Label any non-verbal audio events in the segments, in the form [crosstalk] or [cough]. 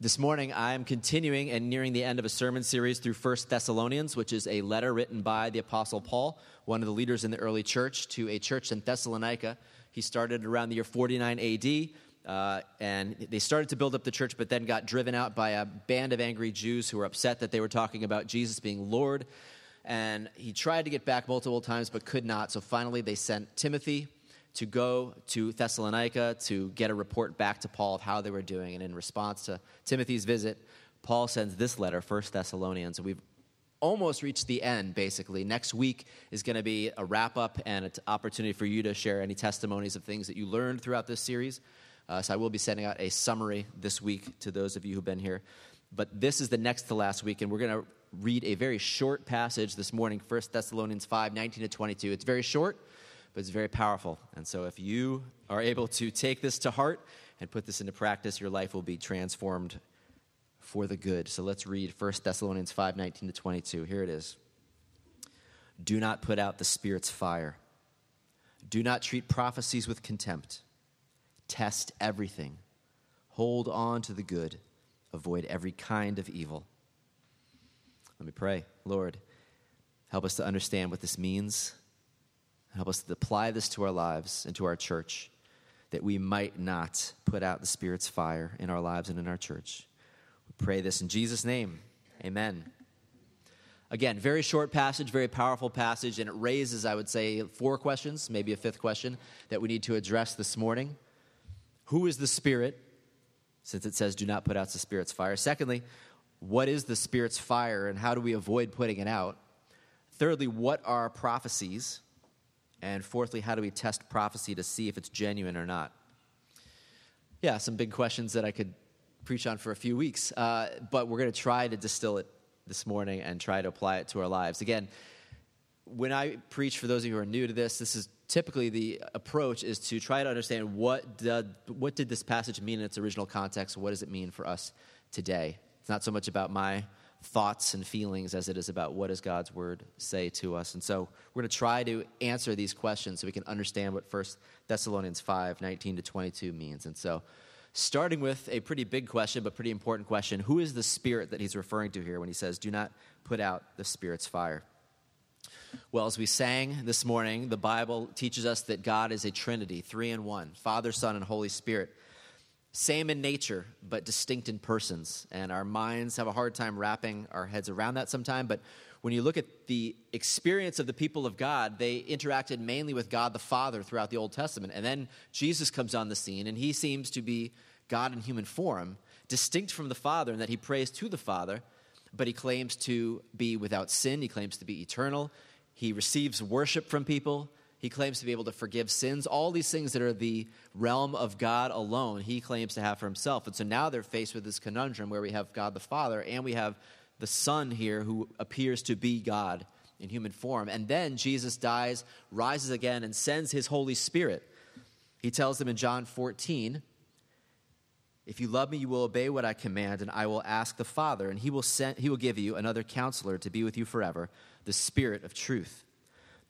This morning, I am continuing and nearing the end of a sermon series through 1 Thessalonians, which is a letter written by the Apostle Paul, one of the leaders in the early church, to a church in Thessalonica. He started around the year 49 AD, uh, and they started to build up the church, but then got driven out by a band of angry Jews who were upset that they were talking about Jesus being Lord. And he tried to get back multiple times, but could not. So finally, they sent Timothy to go to Thessalonica to get a report back to Paul of how they were doing. And in response to Timothy's visit, Paul sends this letter, 1 Thessalonians. We've almost reached the end, basically. Next week is going to be a wrap up and an opportunity for you to share any testimonies of things that you learned throughout this series. Uh, so I will be sending out a summary this week to those of you who've been here. But this is the next to last week, and we're going to read a very short passage this morning, 1 Thessalonians 5 19 to 22. It's very short but it's very powerful. And so if you are able to take this to heart and put this into practice, your life will be transformed for the good. So let's read 1 Thessalonians 5 19 to 22. Here it is. Do not put out the Spirit's fire. Do not treat prophecies with contempt. Test everything. Hold on to the good. Avoid every kind of evil. Let me pray. Lord, help us to understand what this means Help us to apply this to our lives and to our church, that we might not put out the Spirit's fire in our lives and in our church. We pray this in Jesus' name. Amen. Again, very short passage, very powerful passage, and it raises, I would say, four questions, maybe a fifth question that we need to address this morning. Who is the Spirit? Since it says, do not put out the Spirit's fire. Secondly, what is the Spirit's fire and how do we avoid putting it out? Thirdly, what are prophecies? And fourthly, how do we test prophecy to see if it's genuine or not? Yeah, some big questions that I could preach on for a few weeks. Uh, but we're going to try to distill it this morning and try to apply it to our lives. Again, when I preach, for those of you who are new to this, this is typically the approach is to try to understand what did, what did this passage mean in its original context? What does it mean for us today? It's not so much about my thoughts and feelings as it is about what does God's word say to us. And so we're going to try to answer these questions so we can understand what 1 Thessalonians 5, 19 to 22 means. And so starting with a pretty big question, but pretty important question, who is the spirit that he's referring to here when he says, do not put out the spirit's fire? Well, as we sang this morning, the Bible teaches us that God is a Trinity, three in one Father, Son, and Holy Spirit same in nature, but distinct in persons. And our minds have a hard time wrapping our heads around that sometime. But when you look at the experience of the people of God, they interacted mainly with God the Father throughout the Old Testament. And then Jesus comes on the scene, and he seems to be God in human form, distinct from the Father, in that he prays to the Father, but he claims to be without sin, he claims to be eternal. He receives worship from people. He claims to be able to forgive sins. All these things that are the realm of God alone, he claims to have for himself. And so now they're faced with this conundrum where we have God the Father and we have the Son here who appears to be God in human form. And then Jesus dies, rises again, and sends his Holy Spirit. He tells them in John 14, if you love me, you will obey what I command, and I will ask the Father, and he will, send, he will give you another counselor to be with you forever, the Spirit of truth.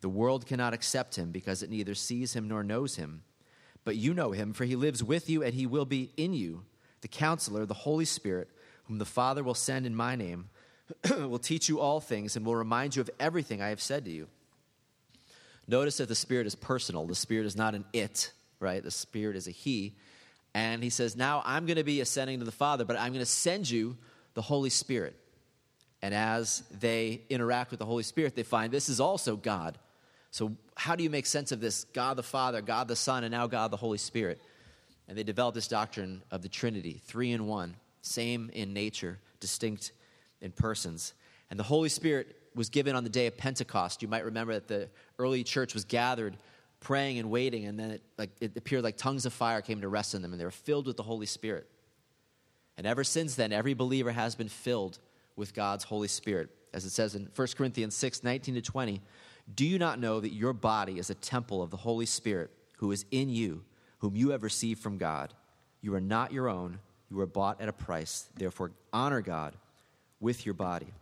The world cannot accept him because it neither sees him nor knows him. But you know him, for he lives with you and he will be in you. The counselor, the Holy Spirit, whom the Father will send in my name, [clears throat] will teach you all things and will remind you of everything I have said to you. Notice that the Spirit is personal. The Spirit is not an it, right? The Spirit is a he. And he says, Now I'm going to be ascending to the Father, but I'm going to send you the Holy Spirit. And as they interact with the Holy Spirit, they find this is also God. So, how do you make sense of this God the Father, God the Son, and now God the Holy Spirit? And they developed this doctrine of the Trinity, three in one, same in nature, distinct in persons. And the Holy Spirit was given on the day of Pentecost. You might remember that the early church was gathered praying and waiting, and then it, like, it appeared like tongues of fire came to rest on them, and they were filled with the Holy Spirit. And ever since then, every believer has been filled with God's Holy Spirit. As it says in 1 Corinthians 6 19 to 20, do you not know that your body is a temple of the Holy Spirit who is in you, whom you have received from God? You are not your own, you were bought at a price. Therefore, honor God with your body.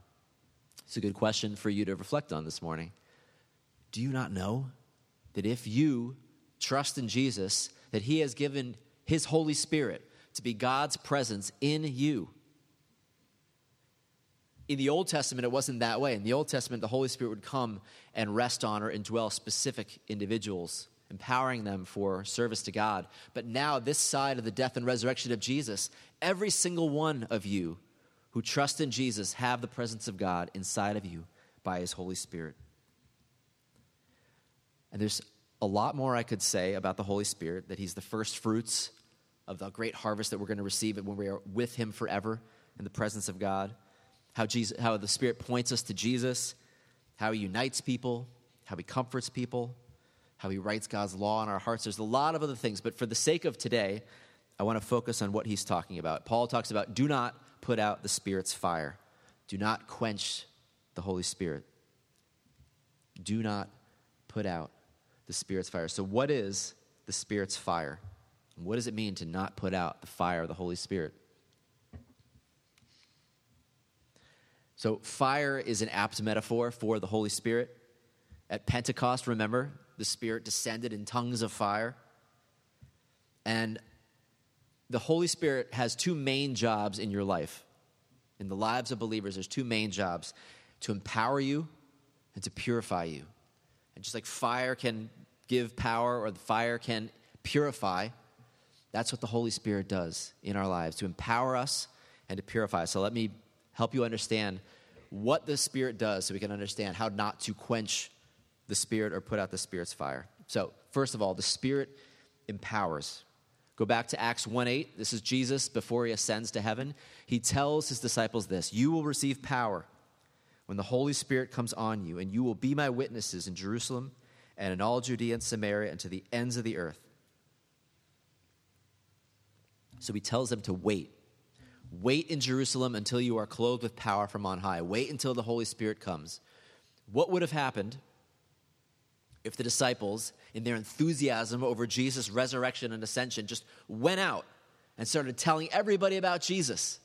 It's a good question for you to reflect on this morning. Do you not know that if you trust in Jesus, that He has given His Holy Spirit to be God's presence in you. In the Old Testament, it wasn't that way. In the Old Testament, the Holy Spirit would come and rest on or indwell specific individuals, empowering them for service to God. But now, this side of the death and resurrection of Jesus, every single one of you who trust in Jesus have the presence of God inside of you by his Holy Spirit. And there's a lot more I could say about the Holy Spirit that he's the first fruits of the great harvest that we're going to receive when we are with him forever in the presence of God. How, Jesus, how the Spirit points us to Jesus, how he unites people, how he comforts people, how he writes God's law in our hearts. There's a lot of other things, but for the sake of today, I want to focus on what he's talking about. Paul talks about do not put out the Spirit's fire, do not quench the Holy Spirit. Do not put out the Spirit's fire. So, what is the Spirit's fire? What does it mean to not put out the fire of the Holy Spirit? So, fire is an apt metaphor for the Holy Spirit. At Pentecost, remember, the Spirit descended in tongues of fire. And the Holy Spirit has two main jobs in your life. In the lives of believers, there's two main jobs to empower you and to purify you. And just like fire can give power or the fire can purify, that's what the Holy Spirit does in our lives to empower us and to purify us. So let me help you understand what the Spirit does so we can understand how not to quench the Spirit or put out the Spirit's fire. So, first of all, the Spirit empowers. Go back to Acts 1 8. This is Jesus before he ascends to heaven. He tells his disciples this You will receive power when the Holy Spirit comes on you, and you will be my witnesses in Jerusalem and in all Judea and Samaria and to the ends of the earth. So he tells them to wait. Wait in Jerusalem until you are clothed with power from on high. Wait until the Holy Spirit comes. What would have happened if the disciples, in their enthusiasm over Jesus' resurrection and ascension, just went out and started telling everybody about Jesus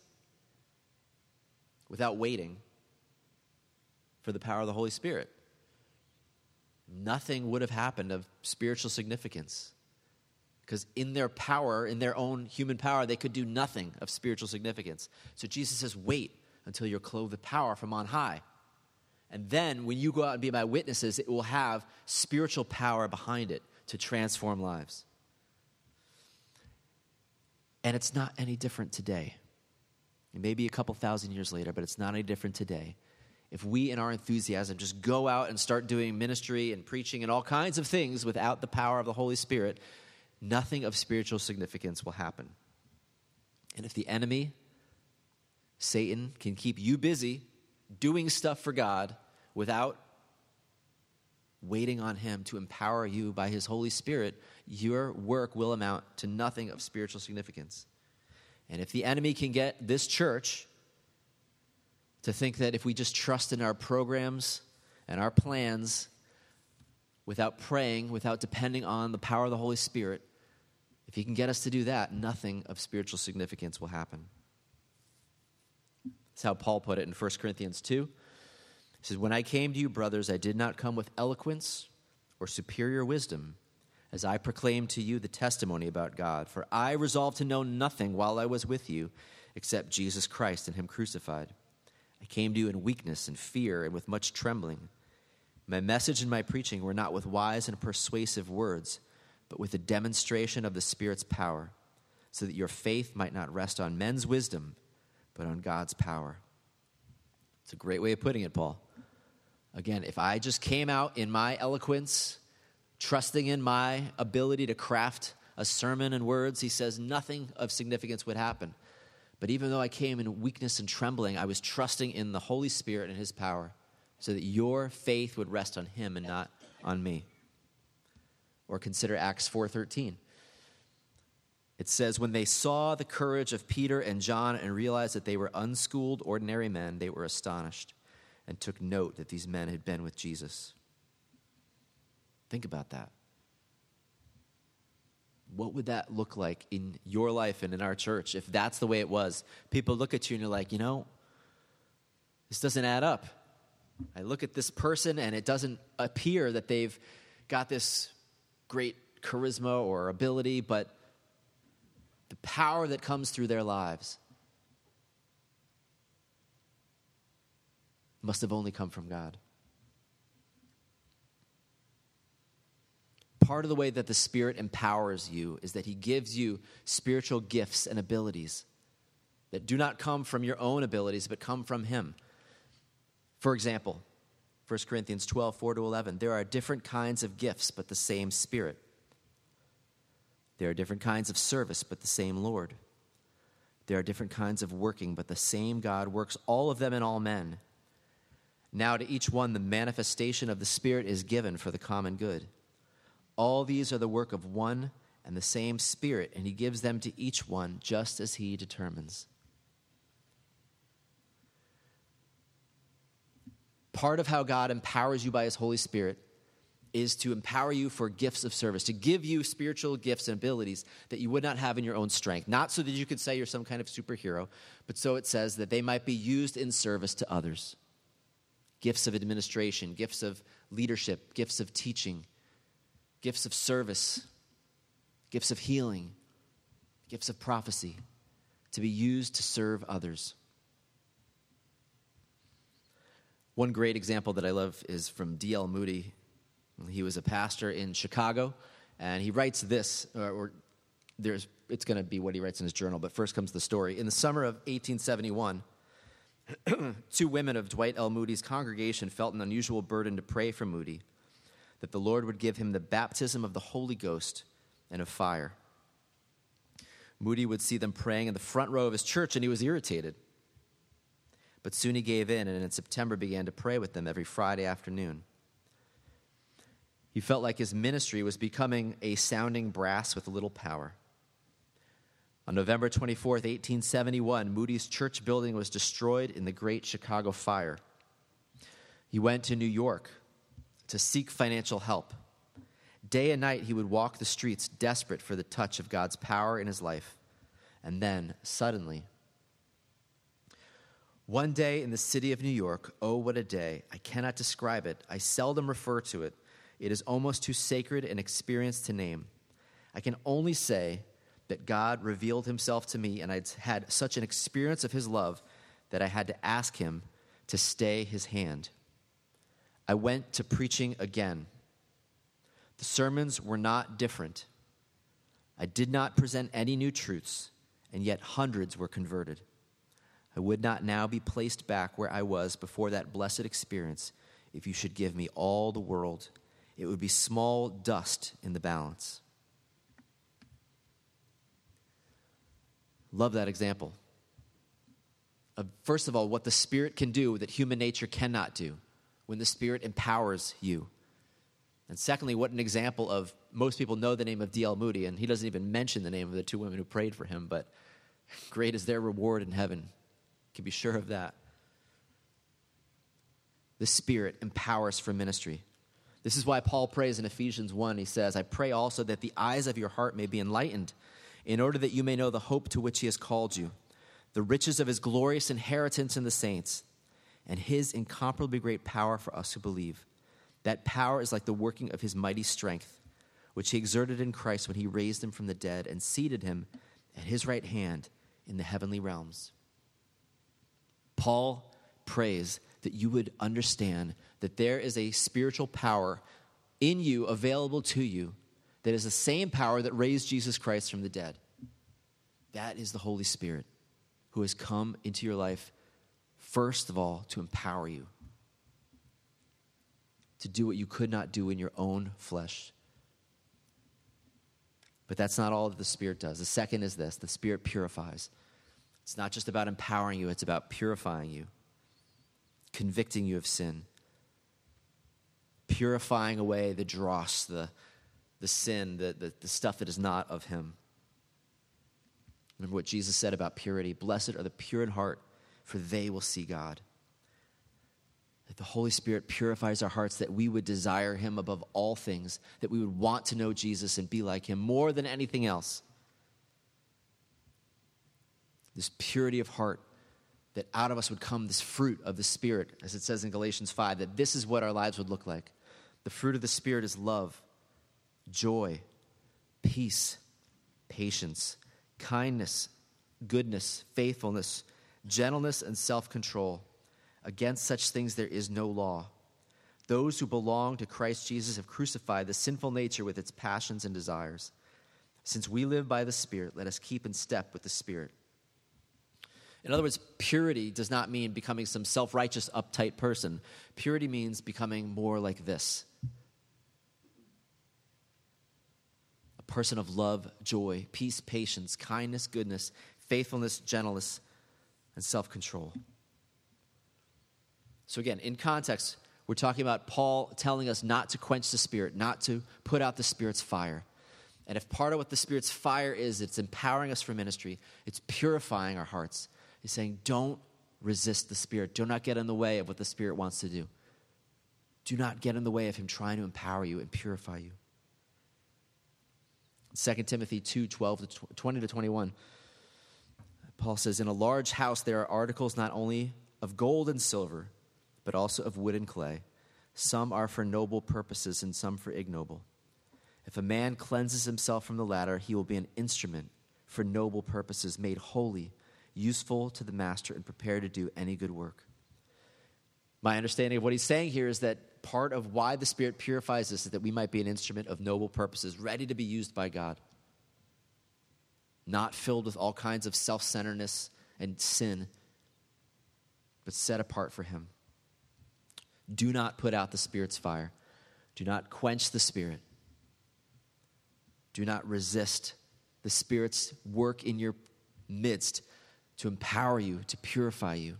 without waiting for the power of the Holy Spirit? Nothing would have happened of spiritual significance. Because in their power, in their own human power, they could do nothing of spiritual significance. So Jesus says, wait until you're clothed with power from on high. And then when you go out and be my witnesses, it will have spiritual power behind it to transform lives. And it's not any different today. It may be a couple thousand years later, but it's not any different today. If we, in our enthusiasm, just go out and start doing ministry and preaching and all kinds of things without the power of the Holy Spirit, nothing of spiritual significance will happen. And if the enemy, Satan, can keep you busy doing stuff for God without waiting on Him to empower you by His Holy Spirit, your work will amount to nothing of spiritual significance. And if the enemy can get this church to think that if we just trust in our programs and our plans without praying, without depending on the power of the Holy Spirit, if he can get us to do that, nothing of spiritual significance will happen. That's how Paul put it in 1 Corinthians 2. He says, When I came to you, brothers, I did not come with eloquence or superior wisdom, as I proclaimed to you the testimony about God. For I resolved to know nothing while I was with you except Jesus Christ and Him crucified. I came to you in weakness and fear and with much trembling. My message and my preaching were not with wise and persuasive words, but with a demonstration of the Spirit's power, so that your faith might not rest on men's wisdom, but on God's power. It's a great way of putting it, Paul. Again, if I just came out in my eloquence, trusting in my ability to craft a sermon and words, he says nothing of significance would happen. But even though I came in weakness and trembling, I was trusting in the Holy Spirit and his power so that your faith would rest on him and not on me. Or consider Acts 4:13. It says when they saw the courage of Peter and John and realized that they were unschooled ordinary men, they were astonished and took note that these men had been with Jesus. Think about that. What would that look like in your life and in our church if that's the way it was? People look at you and you're like, you know, this doesn't add up. I look at this person and it doesn't appear that they've got this great charisma or ability, but the power that comes through their lives must have only come from God. Part of the way that the Spirit empowers you is that He gives you spiritual gifts and abilities that do not come from your own abilities, but come from Him. For example, 1 Corinthians 12, 4 to 11, there are different kinds of gifts, but the same Spirit. There are different kinds of service, but the same Lord. There are different kinds of working, but the same God works all of them in all men. Now, to each one, the manifestation of the Spirit is given for the common good. All these are the work of one and the same Spirit, and He gives them to each one just as He determines. Part of how God empowers you by His Holy Spirit is to empower you for gifts of service, to give you spiritual gifts and abilities that you would not have in your own strength. Not so that you could say you're some kind of superhero, but so it says that they might be used in service to others. Gifts of administration, gifts of leadership, gifts of teaching, gifts of service, gifts of healing, gifts of prophecy, to be used to serve others. One great example that I love is from D.L. Moody. He was a pastor in Chicago, and he writes this, or, or there's, it's going to be what he writes in his journal, but first comes the story. In the summer of 1871, [clears throat] two women of Dwight L. Moody's congregation felt an unusual burden to pray for Moody that the Lord would give him the baptism of the Holy Ghost and of fire. Moody would see them praying in the front row of his church, and he was irritated. But soon he gave in and in September began to pray with them every Friday afternoon. He felt like his ministry was becoming a sounding brass with little power. On November 24, 1871, Moody's church building was destroyed in the Great Chicago Fire. He went to New York to seek financial help. Day and night, he would walk the streets, desperate for the touch of God's power in his life. And then, suddenly, one day in the city of New York, oh, what a day. I cannot describe it. I seldom refer to it. It is almost too sacred an experience to name. I can only say that God revealed himself to me, and I'd had such an experience of his love that I had to ask him to stay his hand. I went to preaching again. The sermons were not different. I did not present any new truths, and yet hundreds were converted. I would not now be placed back where I was before that blessed experience if you should give me all the world. It would be small dust in the balance. Love that example. Of, first of all, what the Spirit can do that human nature cannot do when the Spirit empowers you. And secondly, what an example of most people know the name of D.L. Moody, and he doesn't even mention the name of the two women who prayed for him, but great is their reward in heaven can be sure of that. The Spirit empowers for ministry. This is why Paul prays in Ephesians 1. He says, I pray also that the eyes of your heart may be enlightened, in order that you may know the hope to which he has called you, the riches of his glorious inheritance in the saints, and his incomparably great power for us who believe. That power is like the working of his mighty strength, which he exerted in Christ when he raised him from the dead and seated him at his right hand in the heavenly realms. Paul prays that you would understand that there is a spiritual power in you available to you that is the same power that raised Jesus Christ from the dead. That is the Holy Spirit who has come into your life, first of all, to empower you to do what you could not do in your own flesh. But that's not all that the Spirit does. The second is this the Spirit purifies. It's not just about empowering you, it's about purifying you, convicting you of sin, purifying away the dross, the, the sin, the, the, the stuff that is not of Him. Remember what Jesus said about purity Blessed are the pure in heart, for they will see God. That the Holy Spirit purifies our hearts, that we would desire Him above all things, that we would want to know Jesus and be like Him more than anything else this purity of heart, that out of us would come this fruit of the Spirit, as it says in Galatians 5, that this is what our lives would look like. The fruit of the Spirit is love, joy, peace, patience, kindness, goodness, faithfulness, gentleness, and self control. Against such things there is no law. Those who belong to Christ Jesus have crucified the sinful nature with its passions and desires. Since we live by the Spirit, let us keep in step with the Spirit. In other words, purity does not mean becoming some self righteous, uptight person. Purity means becoming more like this a person of love, joy, peace, patience, kindness, goodness, faithfulness, gentleness, and self control. So, again, in context, we're talking about Paul telling us not to quench the Spirit, not to put out the Spirit's fire. And if part of what the Spirit's fire is, it's empowering us for ministry, it's purifying our hearts. He's saying, don't resist the Spirit. Do not get in the way of what the Spirit wants to do. Do not get in the way of Him trying to empower you and purify you. 2 Timothy 2 12 to 20 to 21. Paul says, In a large house there are articles not only of gold and silver, but also of wood and clay. Some are for noble purposes and some for ignoble. If a man cleanses himself from the latter, he will be an instrument for noble purposes, made holy useful to the master, and prepared to do any good work. My understanding of what he's saying here is that part of why the Spirit purifies us is that we might be an instrument of noble purposes, ready to be used by God, not filled with all kinds of self centeredness and sin, but set apart for Him. Do not put out the Spirit's fire, do not quench the Spirit, do not resist the Spirit's work in your midst to empower you, to purify you.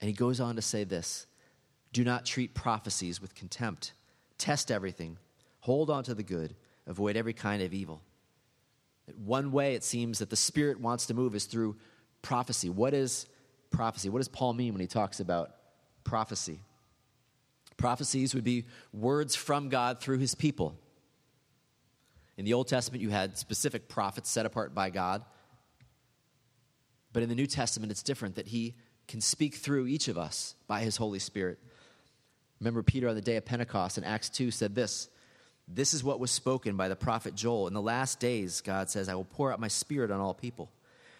And he goes on to say this Do not treat prophecies with contempt. Test everything. Hold on to the good. Avoid every kind of evil. One way it seems that the Spirit wants to move is through prophecy. What is prophecy? What does Paul mean when he talks about prophecy? Prophecies would be words from God through his people. In the Old Testament, you had specific prophets set apart by God. But in the New Testament, it's different that He can speak through each of us by His Holy Spirit. Remember, Peter on the day of Pentecost in Acts 2 said this This is what was spoken by the prophet Joel. In the last days, God says, I will pour out my spirit on all people.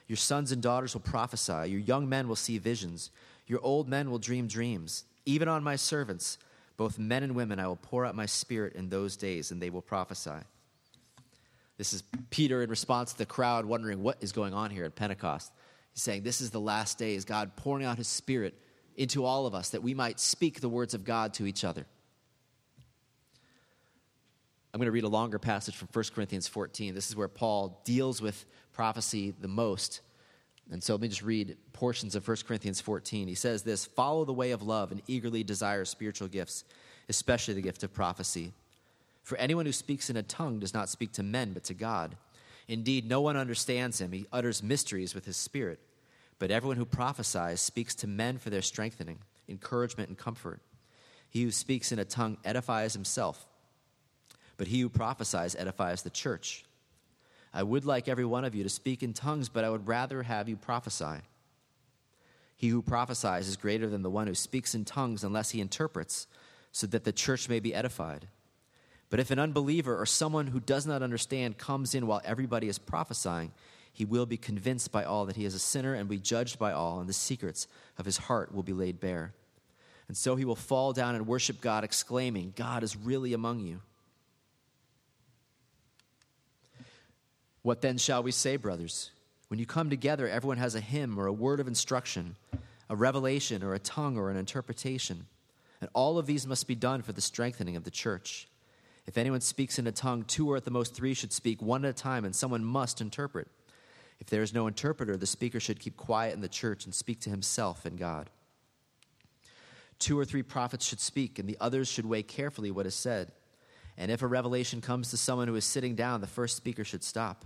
Your sons and daughters will prophesy. Your young men will see visions. Your old men will dream dreams. Even on my servants, both men and women, I will pour out my spirit in those days, and they will prophesy. This is Peter in response to the crowd wondering what is going on here at Pentecost. He's saying, This is the last day, is God pouring out his spirit into all of us that we might speak the words of God to each other. I'm going to read a longer passage from 1 Corinthians 14. This is where Paul deals with prophecy the most. And so let me just read portions of 1 Corinthians 14. He says this Follow the way of love and eagerly desire spiritual gifts, especially the gift of prophecy for anyone who speaks in a tongue does not speak to men, but to God. Indeed, no one understands him. He utters mysteries with his spirit. But everyone who prophesies speaks to men for their strengthening, encouragement, and comfort. He who speaks in a tongue edifies himself, but he who prophesies edifies the church. I would like every one of you to speak in tongues, but I would rather have you prophesy. He who prophesies is greater than the one who speaks in tongues unless he interprets, so that the church may be edified. But if an unbeliever or someone who does not understand comes in while everybody is prophesying, he will be convinced by all that he is a sinner and be judged by all, and the secrets of his heart will be laid bare. And so he will fall down and worship God, exclaiming, God is really among you. What then shall we say, brothers? When you come together, everyone has a hymn or a word of instruction, a revelation or a tongue or an interpretation. And all of these must be done for the strengthening of the church. If anyone speaks in a tongue, two or at the most three should speak one at a time, and someone must interpret. If there is no interpreter, the speaker should keep quiet in the church and speak to himself and God. Two or three prophets should speak, and the others should weigh carefully what is said. And if a revelation comes to someone who is sitting down, the first speaker should stop.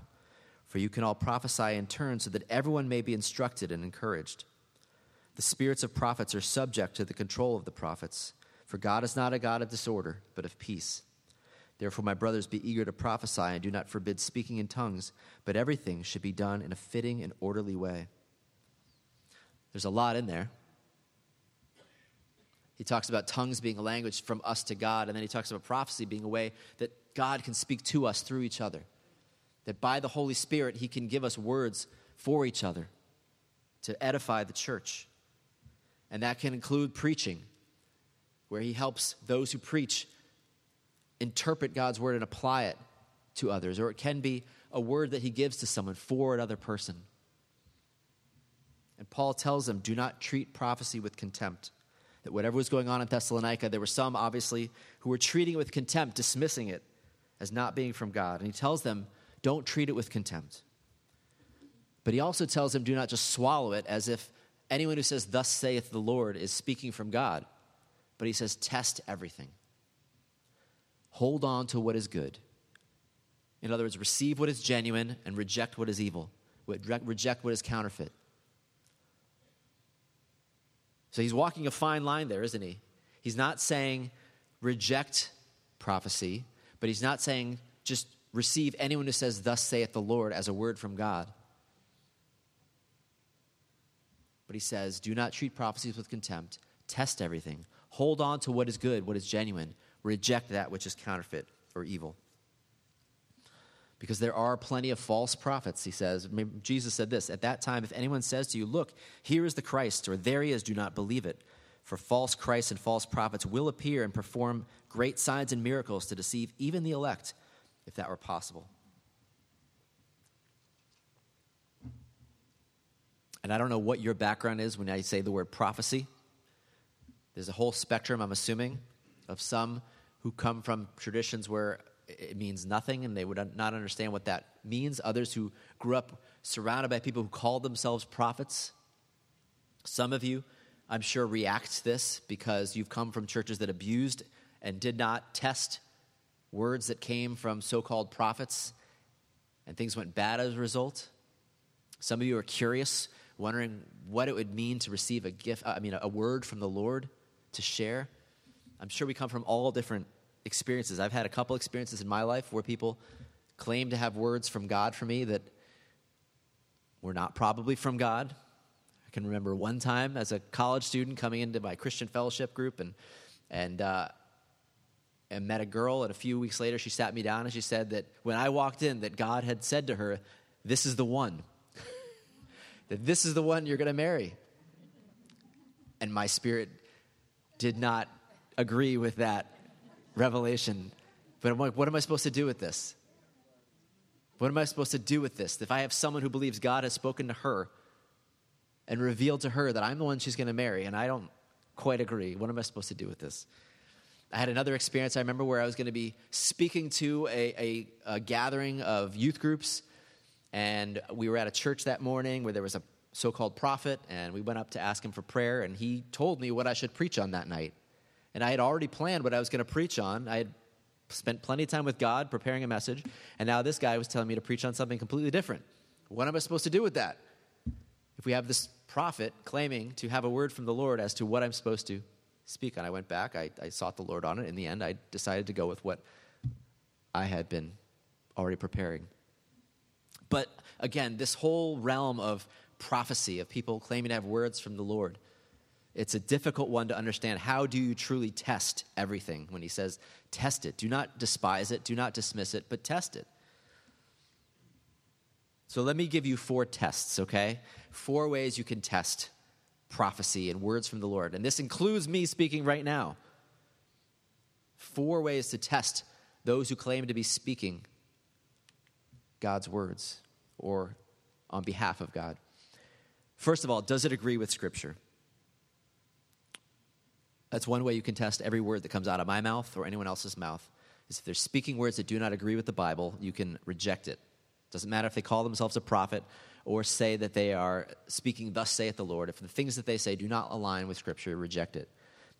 For you can all prophesy in turn so that everyone may be instructed and encouraged. The spirits of prophets are subject to the control of the prophets, for God is not a God of disorder, but of peace. Therefore, my brothers, be eager to prophesy and do not forbid speaking in tongues, but everything should be done in a fitting and orderly way. There's a lot in there. He talks about tongues being a language from us to God, and then he talks about prophecy being a way that God can speak to us through each other. That by the Holy Spirit, he can give us words for each other to edify the church. And that can include preaching, where he helps those who preach interpret God's word and apply it to others. Or it can be a word that he gives to someone for another person. And Paul tells them do not treat prophecy with contempt. That whatever was going on in Thessalonica, there were some, obviously, who were treating it with contempt, dismissing it as not being from God. And he tells them, don't treat it with contempt. But he also tells them, do not just swallow it as if anyone who says, Thus saith the Lord, is speaking from God. But he says, test everything. Hold on to what is good. In other words, receive what is genuine and reject what is evil, reject what is counterfeit. So he's walking a fine line there, isn't he? He's not saying reject prophecy, but he's not saying just receive anyone who says, Thus saith the Lord, as a word from God. But he says, Do not treat prophecies with contempt, test everything, hold on to what is good, what is genuine, reject that which is counterfeit or evil. Because there are plenty of false prophets, he says. Jesus said this At that time, if anyone says to you, Look, here is the Christ, or there he is, do not believe it. For false Christs and false prophets will appear and perform great signs and miracles to deceive even the elect, if that were possible. And I don't know what your background is when I say the word prophecy. There's a whole spectrum, I'm assuming, of some who come from traditions where it means nothing and they would not understand what that means. Others who grew up surrounded by people who called themselves prophets. Some of you, I'm sure, react to this because you've come from churches that abused and did not test words that came from so called prophets, and things went bad as a result. Some of you are curious, wondering what it would mean to receive a gift, I mean, a word from the Lord to share. I'm sure we come from all different experiences. I've had a couple experiences in my life where people claim to have words from God for me that were not probably from God. I can remember one time as a college student coming into my Christian fellowship group and and uh, and met a girl, and a few weeks later she sat me down and she said that when I walked in, that God had said to her, "This is the one. [laughs] that this is the one you're going to marry." And my spirit did not agree with that revelation. But I'm like, what am I supposed to do with this? What am I supposed to do with this? If I have someone who believes God has spoken to her and revealed to her that I'm the one she's going to marry, and I don't quite agree, what am I supposed to do with this? I had another experience I remember where I was going to be speaking to a, a, a gathering of youth groups, and we were at a church that morning where there was a so called prophet, and we went up to ask him for prayer, and he told me what I should preach on that night. And I had already planned what I was going to preach on. I had spent plenty of time with God preparing a message, and now this guy was telling me to preach on something completely different. What am I supposed to do with that? If we have this prophet claiming to have a word from the Lord as to what I'm supposed to speak on, I went back, I, I sought the Lord on it. In the end, I decided to go with what I had been already preparing. But again, this whole realm of prophecy, of people claiming to have words from the Lord, it's a difficult one to understand. How do you truly test everything when he says, test it? Do not despise it, do not dismiss it, but test it. So let me give you four tests, okay? Four ways you can test prophecy and words from the Lord. And this includes me speaking right now. Four ways to test those who claim to be speaking God's words or on behalf of God. First of all, does it agree with Scripture? That's one way you can test every word that comes out of my mouth or anyone else's mouth. Is if they're speaking words that do not agree with the Bible, you can reject it. Doesn't matter if they call themselves a prophet or say that they are speaking, thus saith the Lord. If the things that they say do not align with Scripture, reject it.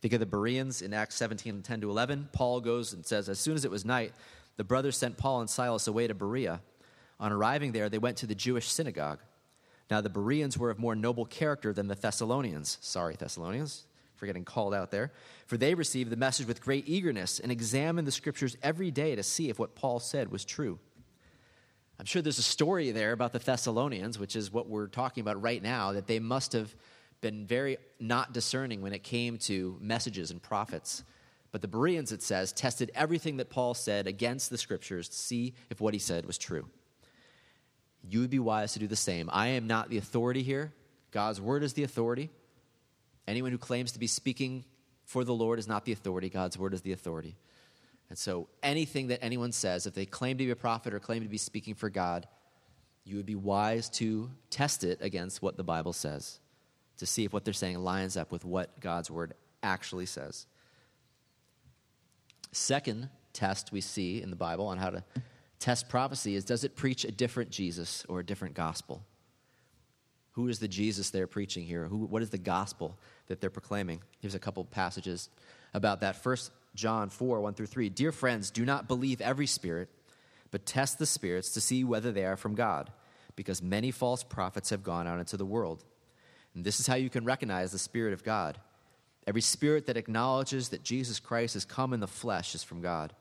Think of the Bereans in Acts 17 10 to 11. Paul goes and says, As soon as it was night, the brothers sent Paul and Silas away to Berea. On arriving there, they went to the Jewish synagogue. Now, the Bereans were of more noble character than the Thessalonians. Sorry, Thessalonians for getting called out there. For they received the message with great eagerness and examined the scriptures every day to see if what Paul said was true. I'm sure there's a story there about the Thessalonians, which is what we're talking about right now, that they must have been very not discerning when it came to messages and prophets. But the Bereans, it says, tested everything that Paul said against the scriptures to see if what he said was true. You would be wise to do the same. I am not the authority here, God's word is the authority. Anyone who claims to be speaking for the Lord is not the authority, God's word is the authority. And so anything that anyone says, if they claim to be a prophet or claim to be speaking for God, you would be wise to test it against what the Bible says to see if what they're saying lines up with what God's word actually says. Second test we see in the Bible on how to test prophecy is does it preach a different Jesus or a different gospel? Who is the Jesus they're preaching here? Who, what is the gospel that they're proclaiming? Here's a couple passages about that. First John 4, 1 through 3. Dear friends, do not believe every spirit, but test the spirits to see whether they are from God, because many false prophets have gone out into the world. And this is how you can recognize the Spirit of God. Every spirit that acknowledges that Jesus Christ has come in the flesh is from God,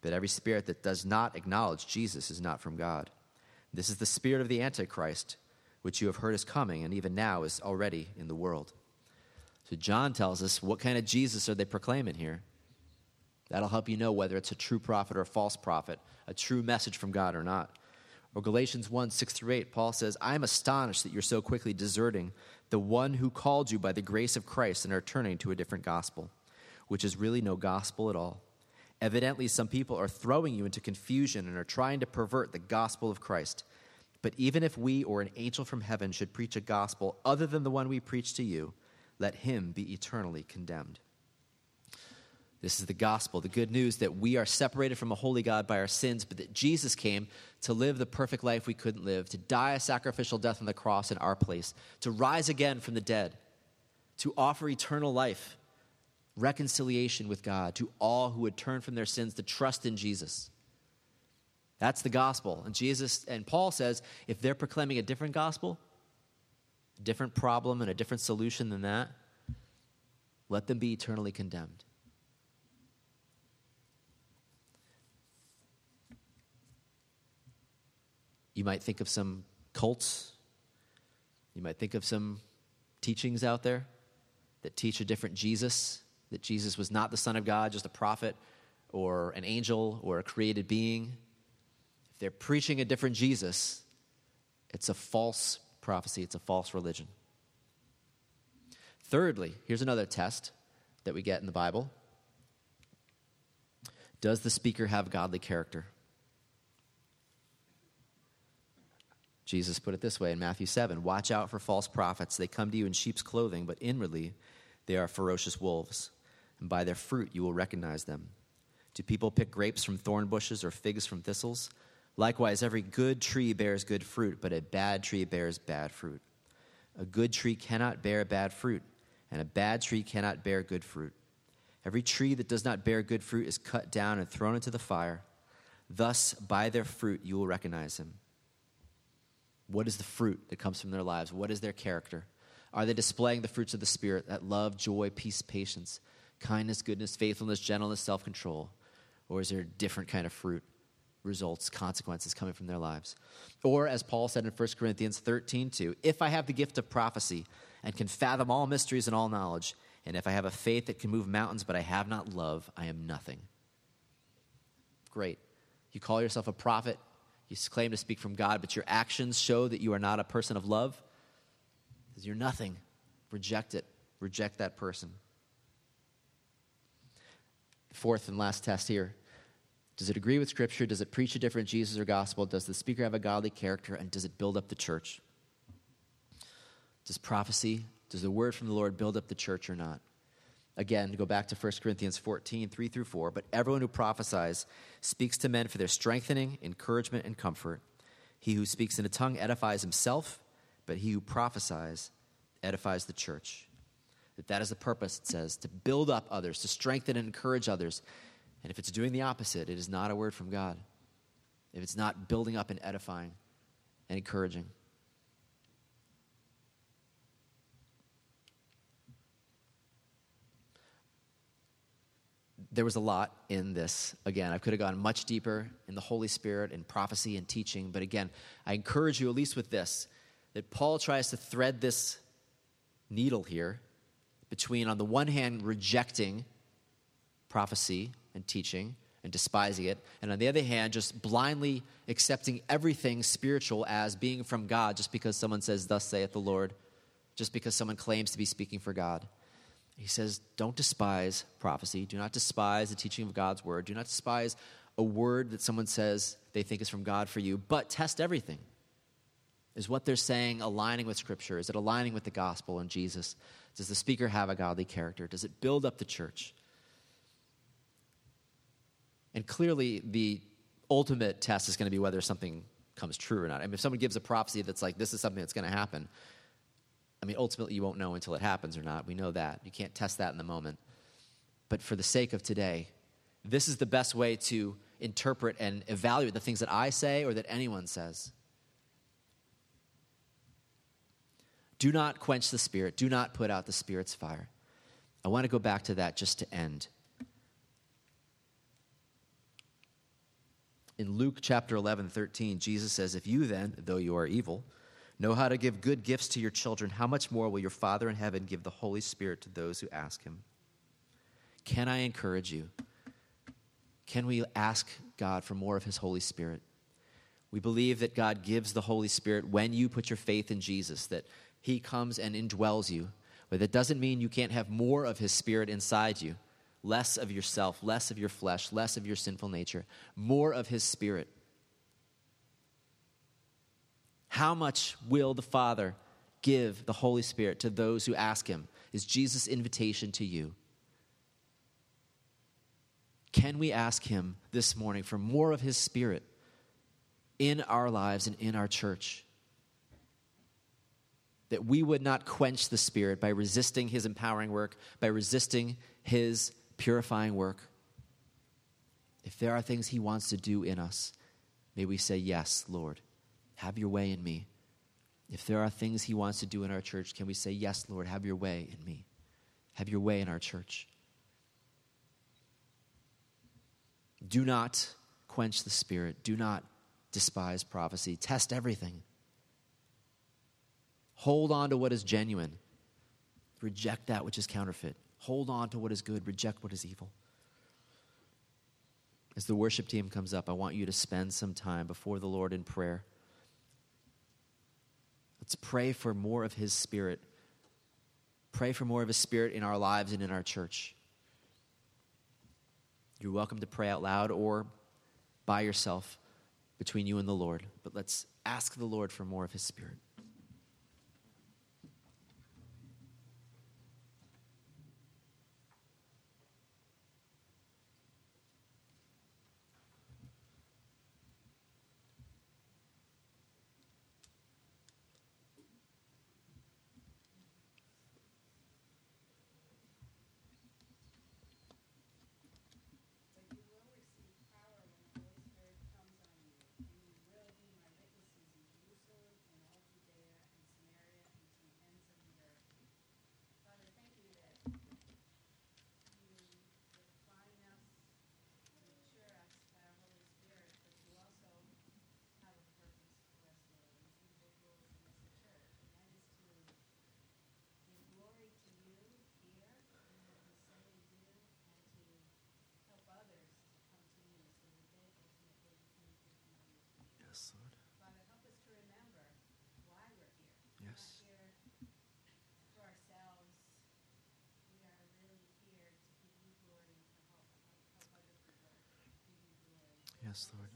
but every spirit that does not acknowledge Jesus is not from God. This is the spirit of the Antichrist, which you have heard is coming, and even now is already in the world. So John tells us what kind of Jesus are they proclaiming here? That'll help you know whether it's a true prophet or a false prophet, a true message from God or not. Or Galatians 1 6 through 8, Paul says, I am astonished that you're so quickly deserting the one who called you by the grace of Christ and are turning to a different gospel, which is really no gospel at all. Evidently, some people are throwing you into confusion and are trying to pervert the gospel of Christ. But even if we or an angel from heaven should preach a gospel other than the one we preach to you, let him be eternally condemned. This is the gospel, the good news that we are separated from a holy God by our sins, but that Jesus came to live the perfect life we couldn't live, to die a sacrificial death on the cross in our place, to rise again from the dead, to offer eternal life, reconciliation with God to all who would turn from their sins to trust in Jesus. That's the gospel. And Jesus and Paul says if they're proclaiming a different gospel, different problem and a different solution than that, let them be eternally condemned. You might think of some cults. You might think of some teachings out there that teach a different Jesus, that Jesus was not the Son of God, just a prophet or an angel or a created being. If they're preaching a different Jesus, it's a false prophecy, it's a false religion. Thirdly, here's another test that we get in the Bible Does the speaker have godly character? Jesus put it this way in Matthew 7 Watch out for false prophets. They come to you in sheep's clothing, but inwardly they are ferocious wolves. And by their fruit you will recognize them. Do people pick grapes from thorn bushes or figs from thistles? Likewise, every good tree bears good fruit, but a bad tree bears bad fruit. A good tree cannot bear bad fruit, and a bad tree cannot bear good fruit. Every tree that does not bear good fruit is cut down and thrown into the fire. Thus, by their fruit, you will recognize them. What is the fruit that comes from their lives? What is their character? Are they displaying the fruits of the Spirit that love, joy, peace, patience, kindness, goodness, faithfulness, gentleness, self control? Or is there a different kind of fruit, results, consequences coming from their lives? Or, as Paul said in 1 Corinthians 13, 2, if I have the gift of prophecy and can fathom all mysteries and all knowledge, and if I have a faith that can move mountains, but I have not love, I am nothing. Great. You call yourself a prophet, you claim to speak from God, but your actions show that you are not a person of love, because you're nothing. Reject it. Reject that person. Fourth and last test here. Does it agree with Scripture? Does it preach a different Jesus or gospel? Does the speaker have a godly character? And does it build up the church? Does prophecy, does the word from the Lord build up the church or not? Again, go back to 1 Corinthians 14, 3 through 4. But everyone who prophesies speaks to men for their strengthening, encouragement, and comfort. He who speaks in a tongue edifies himself, but he who prophesies edifies the church. That that is the purpose, it says, to build up others, to strengthen and encourage others. And if it's doing the opposite, it is not a word from God. If it's not building up and edifying and encouraging. there was a lot in this. Again, I could have gone much deeper in the Holy Spirit and prophecy and teaching, but again, I encourage you, at least with this, that Paul tries to thread this needle here between, on the one hand, rejecting prophecy and teaching and despising it, and on the other hand, just blindly accepting everything spiritual as being from God just because someone says, Thus saith the Lord, just because someone claims to be speaking for God. He says, Don't despise prophecy. Do not despise the teaching of God's word. Do not despise a word that someone says they think is from God for you, but test everything. Is what they're saying aligning with Scripture? Is it aligning with the gospel and Jesus? Does the speaker have a godly character? Does it build up the church? And clearly, the ultimate test is going to be whether something comes true or not. I mean, if someone gives a prophecy that's like, this is something that's going to happen, I mean, ultimately, you won't know until it happens or not. We know that. You can't test that in the moment. But for the sake of today, this is the best way to interpret and evaluate the things that I say or that anyone says. Do not quench the Spirit. Do not put out the Spirit's fire. I want to go back to that just to end. In Luke chapter 11, 13, Jesus says, If you then, though you are evil, know how to give good gifts to your children, how much more will your Father in heaven give the Holy Spirit to those who ask him? Can I encourage you? Can we ask God for more of his Holy Spirit? We believe that God gives the Holy Spirit when you put your faith in Jesus, that he comes and indwells you. But that doesn't mean you can't have more of his Spirit inside you less of yourself, less of your flesh, less of your sinful nature, more of His Spirit. How much will the Father give the Holy Spirit to those who ask Him? Is Jesus' invitation to you. Can we ask Him this morning for more of His Spirit in our lives and in our church? That we would not quench the Spirit by resisting His empowering work, by resisting His purifying work, if there are things He wants to do in us, may we say, Yes, Lord, have your way in me. If there are things He wants to do in our church, can we say, Yes, Lord, have your way in me? Have your way in our church. Do not quench the Spirit. Do not despise prophecy. Test everything. Hold on to what is genuine. Reject that which is counterfeit. Hold on to what is good, reject what is evil. As the worship team comes up, I want you to spend some time before the Lord in prayer. Let's pray for more of His Spirit. Pray for more of His Spirit in our lives and in our church. You're welcome to pray out loud or by yourself between you and the Lord. But let's ask the Lord for more of His Spirit. Yes, Lord.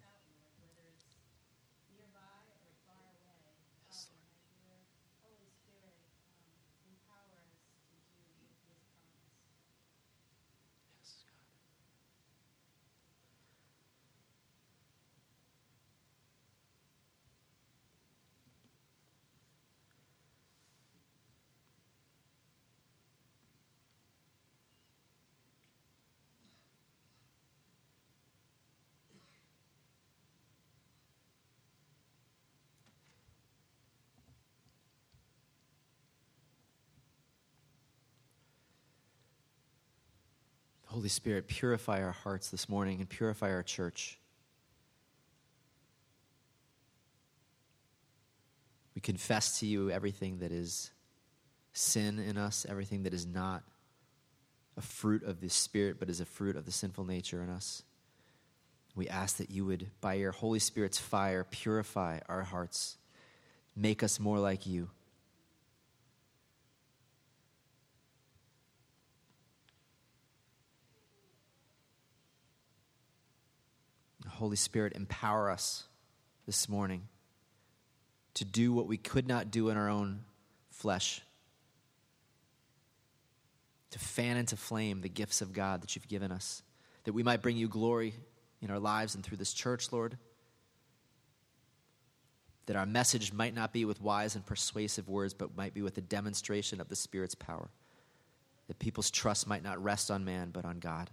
Holy Spirit, purify our hearts this morning and purify our church. We confess to you everything that is sin in us, everything that is not a fruit of the Spirit, but is a fruit of the sinful nature in us. We ask that you would, by your Holy Spirit's fire, purify our hearts, make us more like you. Holy Spirit, empower us this morning to do what we could not do in our own flesh, to fan into flame the gifts of God that you've given us, that we might bring you glory in our lives and through this church, Lord. That our message might not be with wise and persuasive words, but might be with a demonstration of the Spirit's power. That people's trust might not rest on man, but on God.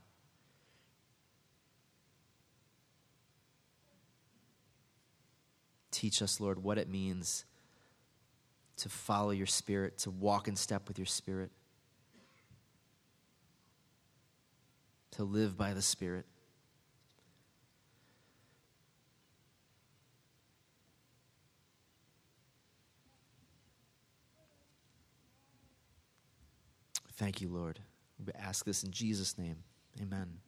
Teach us, Lord, what it means to follow your Spirit, to walk in step with your Spirit, to live by the Spirit. Thank you, Lord. We ask this in Jesus' name. Amen.